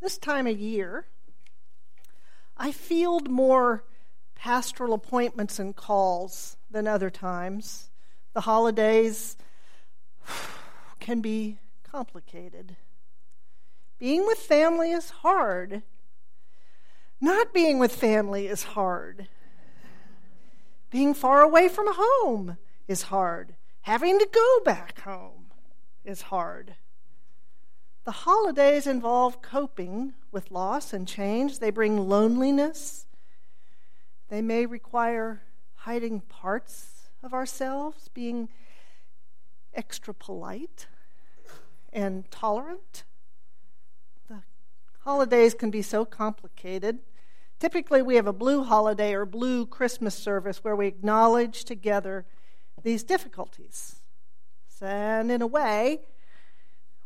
this time of year, I field more pastoral appointments and calls than other times. The holidays can be complicated. Being with family is hard. Not being with family is hard. Being far away from home is hard. Having to go back home is hard. The holidays involve coping with loss and change. They bring loneliness. They may require hiding parts of ourselves, being extra polite and tolerant. The holidays can be so complicated. Typically, we have a blue holiday or blue Christmas service where we acknowledge together these difficulties. And in a way,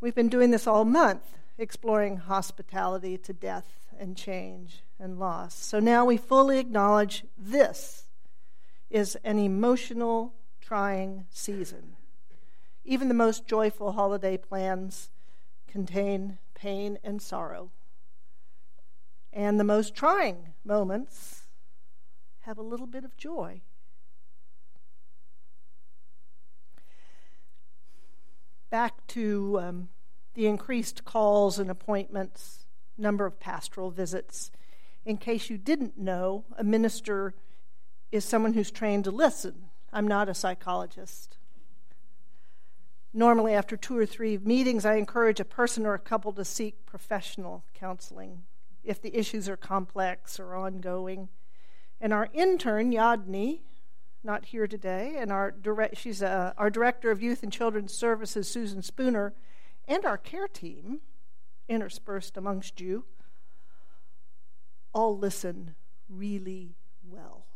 we've been doing this all month, exploring hospitality to death and change and loss. So now we fully acknowledge this is an emotional, trying season. Even the most joyful holiday plans contain pain and sorrow. And the most trying moments have a little bit of joy. Back to um, the increased calls and appointments, number of pastoral visits. In case you didn't know, a minister is someone who's trained to listen. I'm not a psychologist. Normally, after two or three meetings, I encourage a person or a couple to seek professional counseling if the issues are complex or ongoing. And our intern, Yadni, not here today, and our direct, she's uh, our director of youth and children's services, Susan Spooner, and our care team, interspersed amongst you, all listen really well.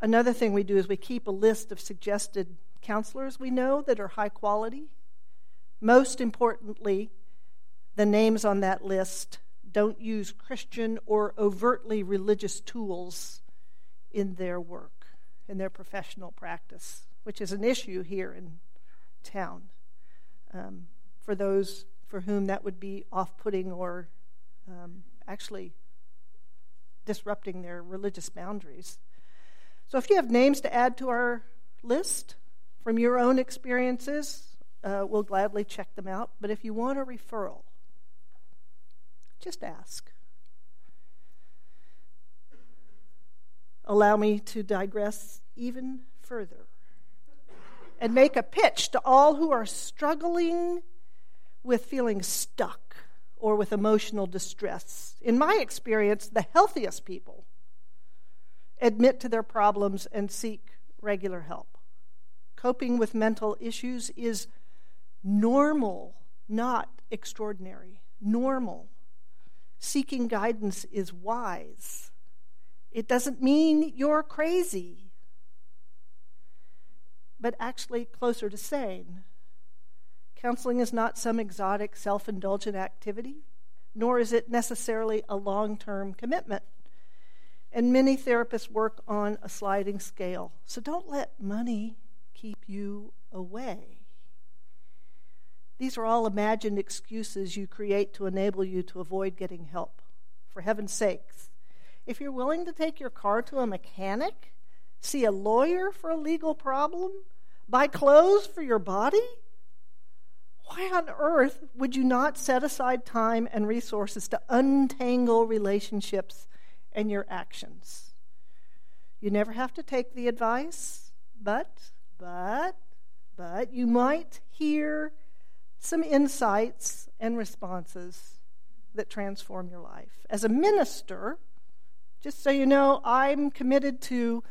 Another thing we do is we keep a list of suggested counselors we know that are high quality. Most importantly, the names on that list don't use Christian or overtly religious tools in their work, in their professional practice, which is an issue here in town um, for those for whom that would be off putting or um, actually disrupting their religious boundaries. So, if you have names to add to our list from your own experiences, uh, we'll gladly check them out. But if you want a referral, just ask. Allow me to digress even further and make a pitch to all who are struggling with feeling stuck or with emotional distress. In my experience, the healthiest people admit to their problems and seek regular help. Coping with mental issues is normal, not extraordinary. Normal. Seeking guidance is wise. It doesn't mean you're crazy, but actually closer to sane. Counseling is not some exotic, self indulgent activity, nor is it necessarily a long term commitment. And many therapists work on a sliding scale. So don't let money keep you away. These are all imagined excuses you create to enable you to avoid getting help. For heaven's sakes, if you're willing to take your car to a mechanic, see a lawyer for a legal problem, buy clothes for your body, why on earth would you not set aside time and resources to untangle relationships and your actions? You never have to take the advice, but, but, but you might hear some insights and responses that transform your life. As a minister, just so you know, I'm committed to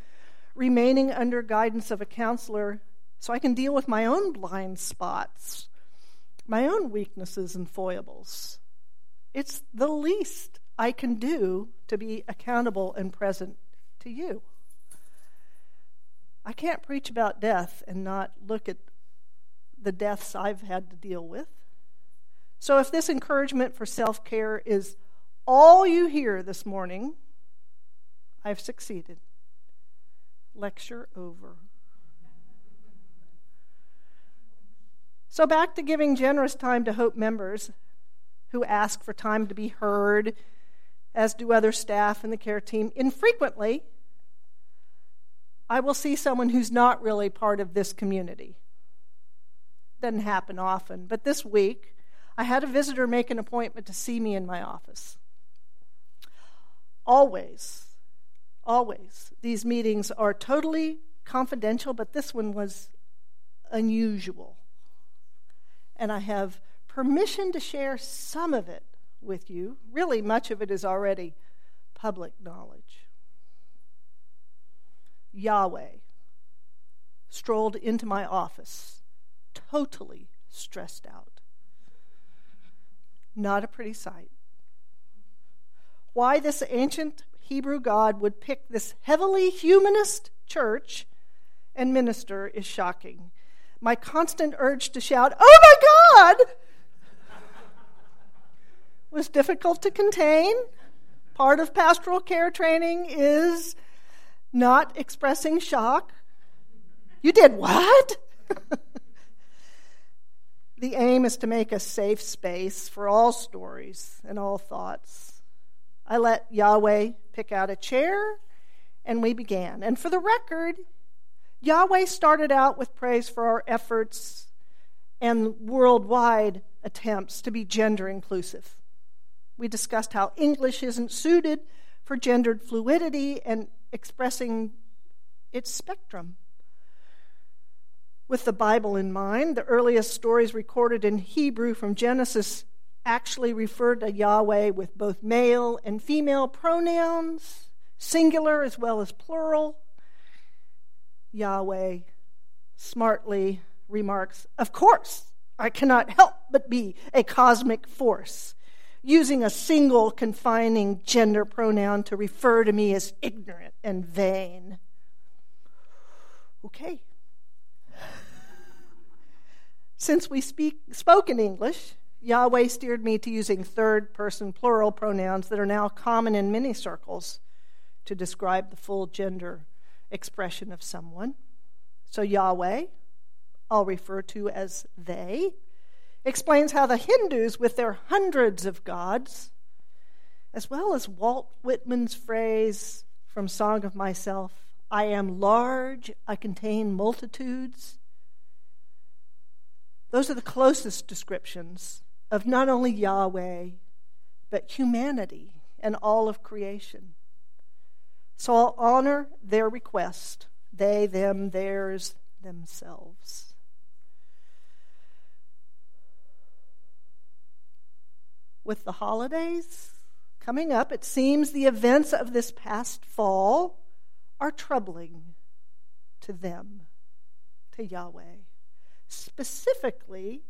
remaining under guidance of a counselor so I can deal with my own blind spots, my own weaknesses and foibles. It's the least I can do to be accountable and present to you. I can't preach about death and not look at the deaths I've had to deal with. So, if this encouragement for self care is all you hear this morning, I've succeeded. Lecture over. So, back to giving generous time to Hope members. who ask for time to be heard, as do other staff in the care team. Infrequently, I will see someone who's not really part of this community. Doesn't happen often, but this week I had a visitor make an appointment to see me in my office. Always, always, these meetings are totally confidential, but this one was unusual. And I have permission to share some of it with you. Really, much of it is already public knowledge. Yahweh strolled into my office, totally stressed out. Not a pretty sight. Why this ancient Hebrew God would pick this heavily humanist church and minister is shocking. My constant urge to shout, Oh my God! was difficult to contain. Part of pastoral care training is not expressing shock. You did what? the aim is to make a safe space for all stories and all thoughts. I let Yahweh pick out a chair, and we began. And for the record, Yahweh started out with praise for our efforts and worldwide attempts to be gender inclusive. We discussed how English isn't suited for gendered fluidity and expressing its spectrum. With the Bible in mind, the earliest stories recorded in Hebrew from Genesis actually referred to Yahweh with both male and female pronouns, singular as well as plural. Yahweh smartly remarks, Of course, I cannot help but be a cosmic force using a single confining gender pronoun to refer to me as ignorant and vain. Okay. Since we speak, spoke in English, Yahweh steered me to using third person plural pronouns that are now common in many circles to describe the full gender expression of someone. So, Yahweh, I'll refer to as they explains how the Hindus, with their hundreds of gods, as well as Walt Whitman's phrase from Song of Myself, I am large, I contain multitudes. Those are the closest descriptions of not only Yahweh, but humanity and all of creation. So I'll honor their request, they, them, theirs, themselves. with the holidays coming up, it seems the events of this past fall are troubling to them, to Yahweh. Specifically,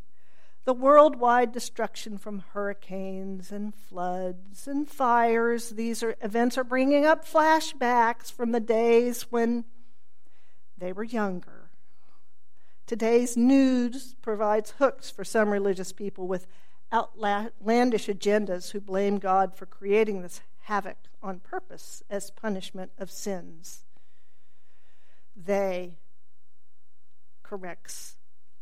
the worldwide destruction from hurricanes and floods and fires. These are, events are bringing up flashbacks from the days when they were younger. Today's news provides hooks for some religious people with outlandish agendas who blame God for creating this havoc on purpose as punishment of sins. They corrects.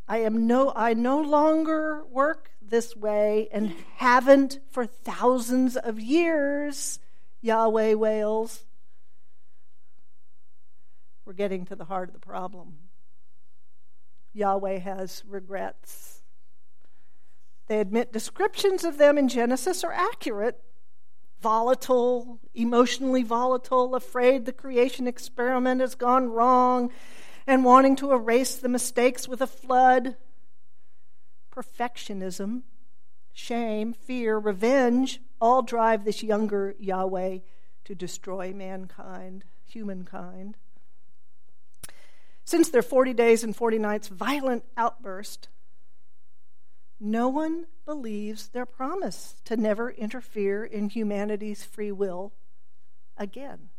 I am no I no longer work this way and haven't for thousands of years, Yahweh wails. We're getting to the heart of the problem. Yahweh has regrets they admit descriptions of them in Genesis are accurate volatile, emotionally volatile, afraid the creation experiment has gone wrong, and wanting to erase the mistakes with a flood. Perfectionism, shame, fear, revenge all drive this younger Yahweh to destroy mankind, humankind. Since their 40 days and 40 nights violent outburst, no one believes their promise to never interfere in humanity's free will again.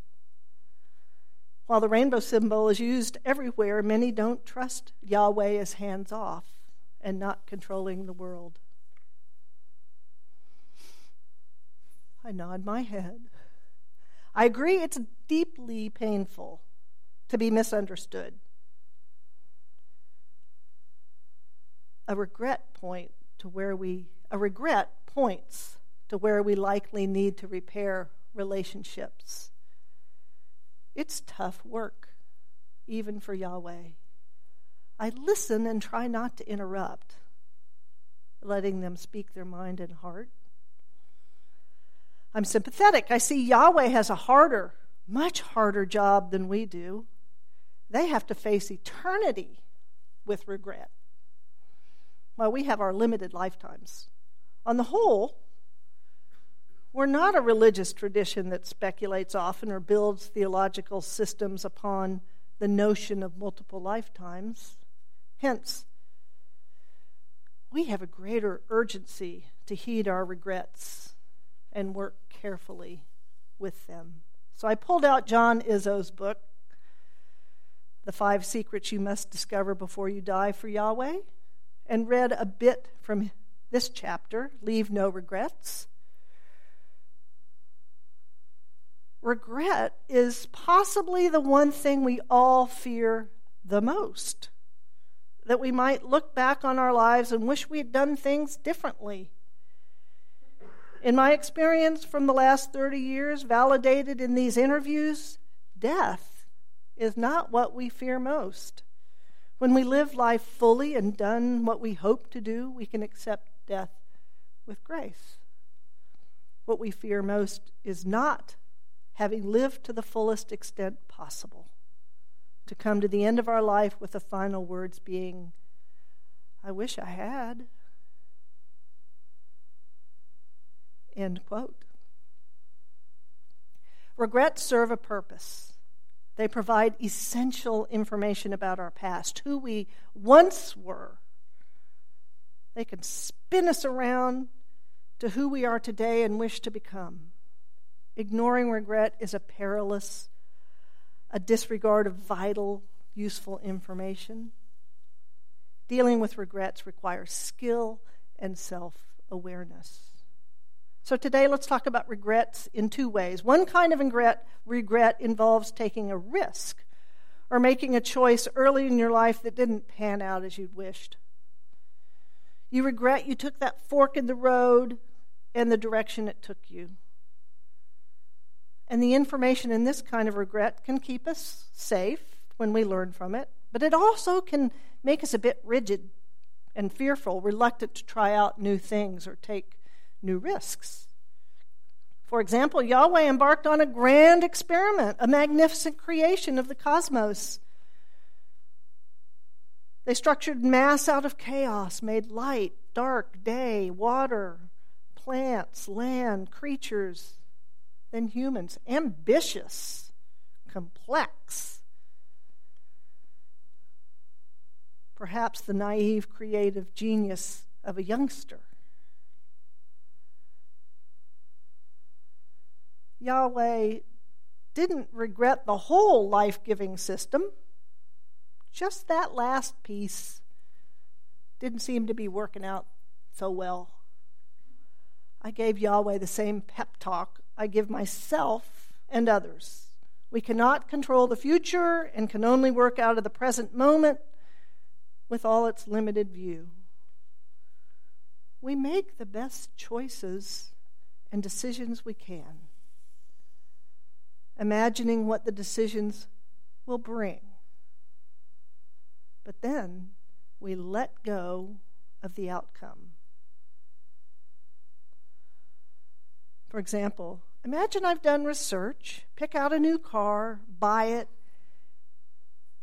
While the rainbow symbol is used everywhere, many don't trust Yahweh as hands off and not controlling the world. I nod my head. I agree it's deeply painful to be misunderstood a regret point to where we, a regret points to where we likely need to repair relationships. It's tough work, even for Yahweh. I listen and try not to interrupt, letting them speak their mind and heart. I'm sympathetic. I see Yahweh has a harder, much harder job than we do. They have to face eternity with regret, while we have our limited lifetimes. On the whole, we're not a religious tradition that speculates often or builds theological systems upon the notion of multiple lifetimes. Hence, we have a greater urgency to heed our regrets and work carefully with them. So I pulled out John Izzo's book, The Five Secrets You Must Discover Before You Die for Yahweh, and read a bit from this chapter, Leave No Regrets. Regret is possibly the one thing we all fear the most that we might look back on our lives and wish we had done things differently. In my experience from the last 30 years, validated in these interviews, death is not what we fear most. When we live life fully and done what we hope to do, we can accept death with grace. What we fear most is not having lived to the fullest extent possible to come to the end of our life with the final words being, I wish I had. End quote. Regrets serve a purpose. They provide essential information about our past, who we once were. They can spin us around to who we are today and wish to become. Ignoring regret is a perilous a disregard of vital, useful information. Dealing with regrets requires skill and self awareness. So, today let's talk about regrets in two ways. One kind of regret, regret involves taking a risk or making a choice early in your life that didn't pan out as you'd wished. You regret you took that fork in the road and the direction it took you. And the information in this kind of regret can keep us safe when we learn from it, but it also can make us a bit rigid and fearful, reluctant to try out new things or take new risks. For example, Yahweh embarked on a grand experiment, a magnificent creation of the cosmos. They structured mass out of chaos, made light, dark, day, water, plants, land, creatures, than humans, ambitious, complex. Perhaps the naive creative genius of a youngster. Yahweh didn't regret the whole life giving system, just that last piece didn't seem to be working out so well. I gave Yahweh the same pep talk I give myself and others. We cannot control the future and can only work out of the present moment with all its limited view. We make the best choices and decisions we can, imagining what the decisions will bring. But then we let go of the outcome. For example, imagine I've done research, pick out a new car, buy it,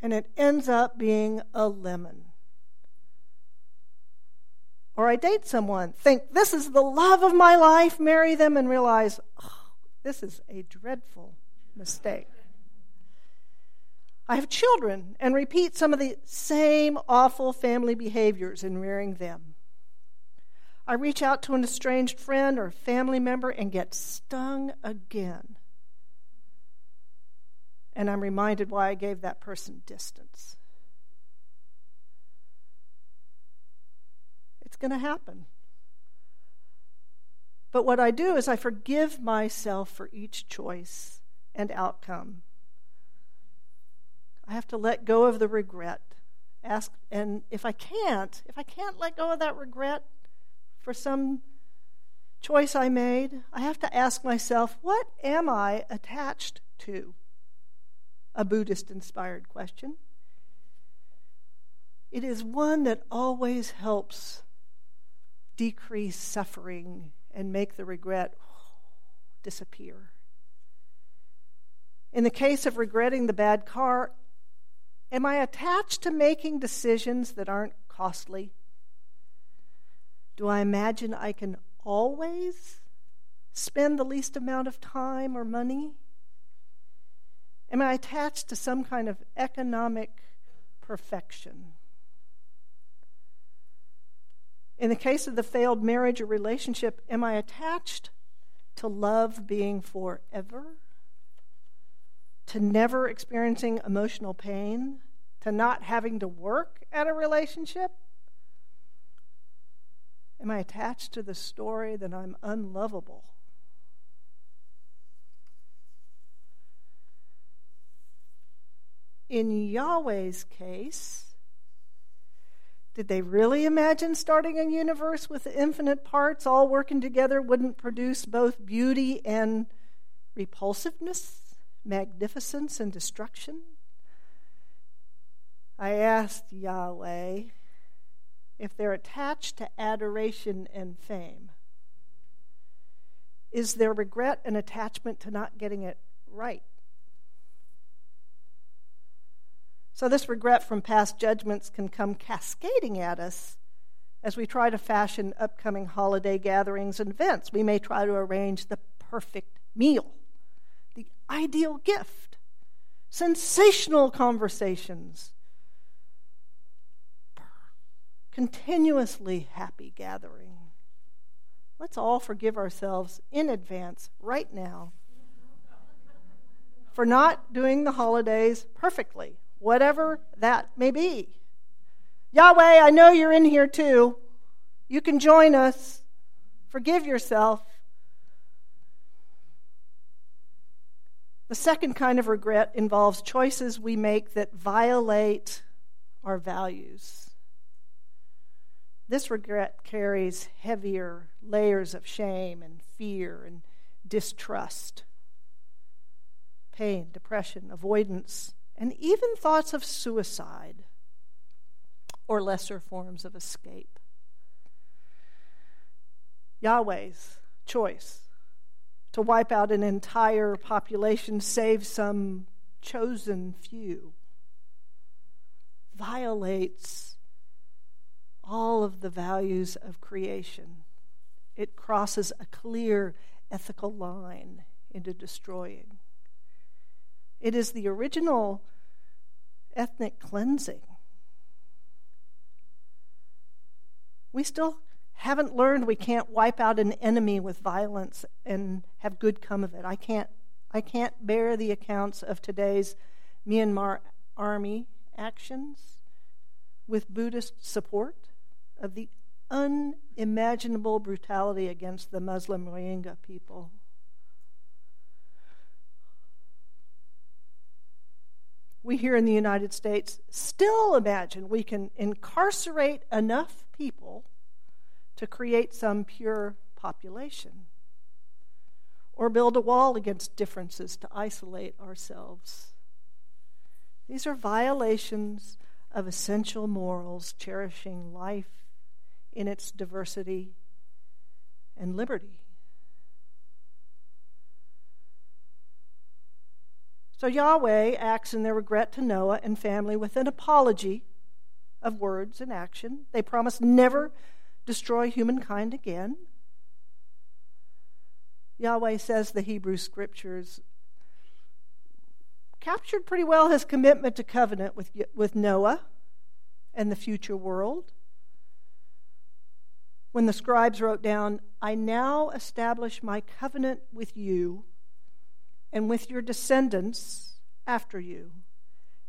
and it ends up being a lemon. Or I date someone, think this is the love of my life, marry them, and realize oh, this is a dreadful mistake. I have children and repeat some of the same awful family behaviors in rearing them. I reach out to an estranged friend or family member and get stung again. And I'm reminded why I gave that person distance. It's going to happen. But what I do is I forgive myself for each choice and outcome. I have to let go of the regret. Ask and if I can't, if I can't let go of that regret, for some choice I made, I have to ask myself, what am I attached to? A Buddhist inspired question. It is one that always helps decrease suffering and make the regret disappear. In the case of regretting the bad car, am I attached to making decisions that aren't costly? Do I imagine I can always spend the least amount of time or money? Am I attached to some kind of economic perfection? In the case of the failed marriage or relationship, am I attached to love being forever? To never experiencing emotional pain? To not having to work at a relationship? Am I attached to the story that I'm unlovable? In Yahweh's case, did they really imagine starting a universe with infinite parts all working together wouldn't produce both beauty and repulsiveness, magnificence and destruction? I asked Yahweh, if they're attached to adoration and fame? Is there regret and attachment to not getting it right? So, this regret from past judgments can come cascading at us as we try to fashion upcoming holiday gatherings and events. We may try to arrange the perfect meal, the ideal gift, sensational conversations, continuously happy gathering. Let's all forgive ourselves in advance right now for not doing the holidays perfectly, whatever that may be. Yahweh, I know you're in here too. You can join us. Forgive yourself. The second kind of regret involves choices we make that violate our values. This regret carries heavier layers of shame and fear and distrust, pain, depression, avoidance, and even thoughts of suicide or lesser forms of escape. Yahweh's choice to wipe out an entire population, save some chosen few, violates all of the values of creation. It crosses a clear ethical line into destroying. It is the original ethnic cleansing. We still haven't learned we can't wipe out an enemy with violence and have good come of it. I can't I can't bear the accounts of today's Myanmar army actions with Buddhist support of the unimaginable brutality against the Muslim Rohingya people. We here in the United States still imagine we can incarcerate enough people to create some pure population or build a wall against differences to isolate ourselves. These are violations of essential morals, cherishing life in its diversity and liberty. So Yahweh acts in their regret to Noah and family with an apology of words and action. They promise never destroy humankind again. Yahweh says the Hebrew scriptures captured pretty well his commitment to covenant with, with Noah and the future world when the scribes wrote down, I now establish my covenant with you and with your descendants after you,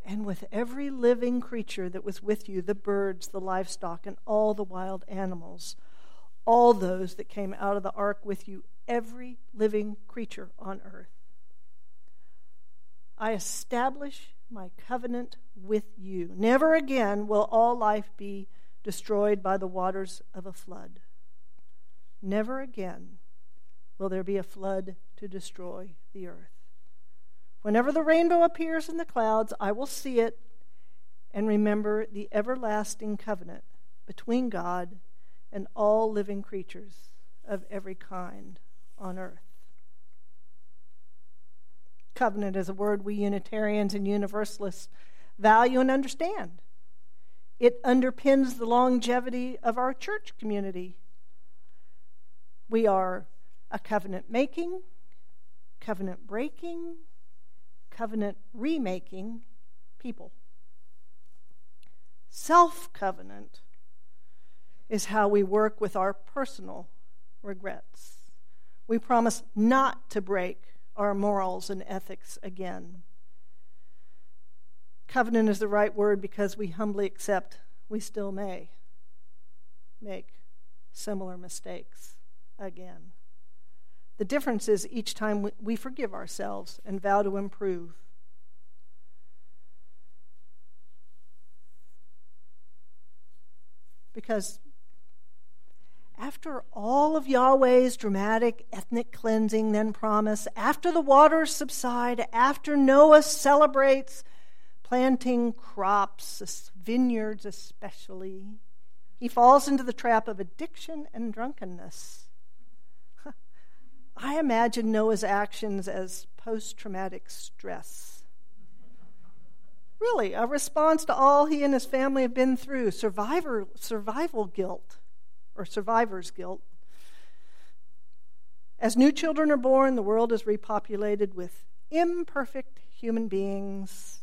and with every living creature that was with you the birds, the livestock, and all the wild animals, all those that came out of the ark with you, every living creature on earth. I establish my covenant with you. Never again will all life be destroyed by the waters of a flood. Never again will there be a flood to destroy the earth. Whenever the rainbow appears in the clouds, I will see it and remember the everlasting covenant between God and all living creatures of every kind on earth. Covenant is a word we Unitarians and Universalists value and understand. It underpins the longevity of our church community. We are a covenant making, covenant breaking, covenant remaking people. Self covenant is how we work with our personal regrets. We promise not to break our morals and ethics again. Covenant is the right word because we humbly accept we still may make similar mistakes again. The difference is each time we forgive ourselves and vow to improve. Because after all of Yahweh's dramatic ethnic cleansing, then promise, after the waters subside, after Noah celebrates planting crops, vineyards especially, he falls into the trap of addiction and drunkenness. I imagine Noah's actions as post traumatic stress. Really, a response to all he and his family have been through survivor, survival guilt or survivor's guilt. As new children are born, the world is repopulated with imperfect human beings,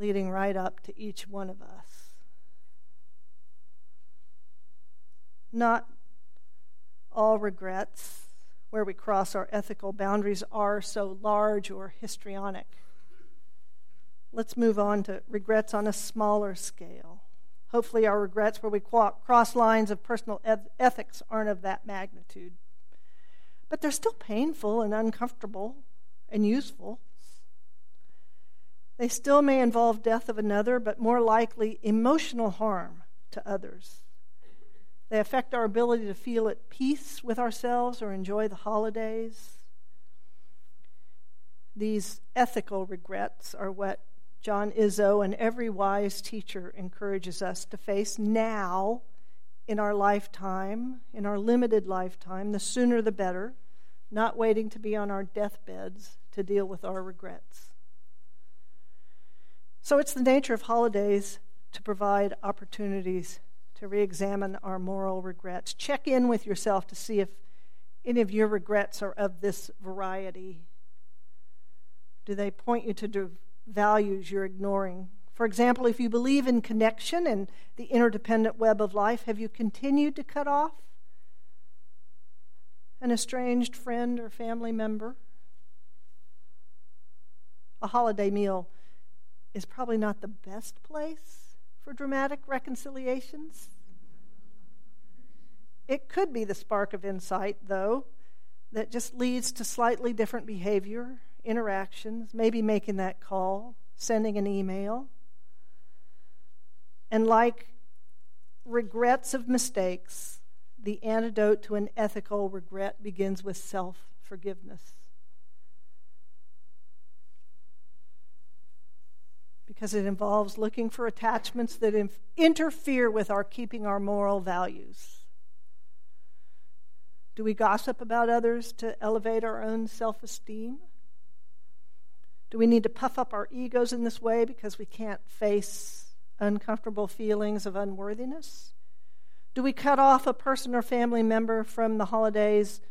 leading right up to each one of us. Not all regrets where we cross our ethical boundaries are so large or histrionic. Let's move on to regrets on a smaller scale. Hopefully, our regrets where we cross lines of personal ethics aren't of that magnitude. But they're still painful and uncomfortable and useful. They still may involve death of another, but more likely emotional harm to others. They affect our ability to feel at peace with ourselves or enjoy the holidays. These ethical regrets are what John Izzo and every wise teacher encourages us to face now in our lifetime, in our limited lifetime, the sooner the better, not waiting to be on our deathbeds to deal with our regrets. So it's the nature of holidays to provide opportunities to re examine our moral regrets. Check in with yourself to see if any of your regrets are of this variety. Do they point you to values you're ignoring. For example, if you believe in connection and the interdependent web of life, have you continued to cut off an estranged friend or family member? A holiday meal is probably not the best place for dramatic reconciliations. It could be the spark of insight, though, that just leads to slightly different behavior interactions, maybe making that call, sending an email. And like regrets of mistakes, the antidote to an ethical regret begins with self forgiveness. Because it involves looking for attachments that inf- interfere with our keeping our moral values. Do we gossip about others to elevate our own self esteem? Do we need to puff up our egos in this way because we can't face uncomfortable feelings of unworthiness? Do we cut off a person or family member from the holidays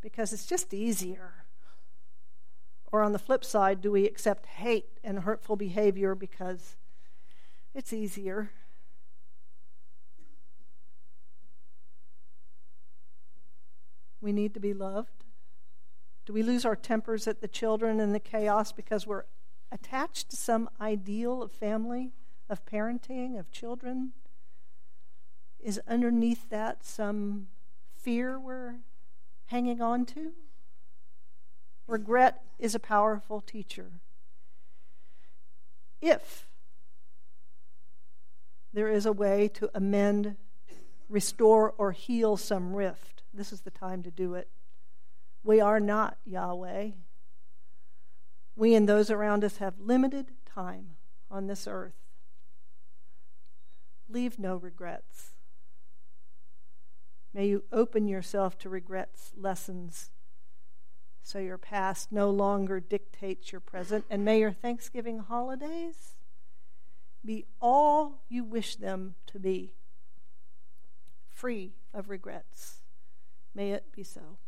because it's just easier? Or on the flip side, do we accept hate and hurtful behavior because it's easier? We need to be loved. Do we lose our tempers at the children and the chaos because we're attached to some ideal of family, of parenting, of children? Is underneath that some fear we're hanging on to? Regret is a powerful teacher. If there is a way to amend restore, or heal some rift, this is the time to do it. We are not Yahweh. We and those around us have limited time on this earth. Leave no regrets. May you open yourself to regrets, lessons, so your past no longer dictates your present. And may your Thanksgiving holidays be all you wish them to be, free of regrets. May it be so.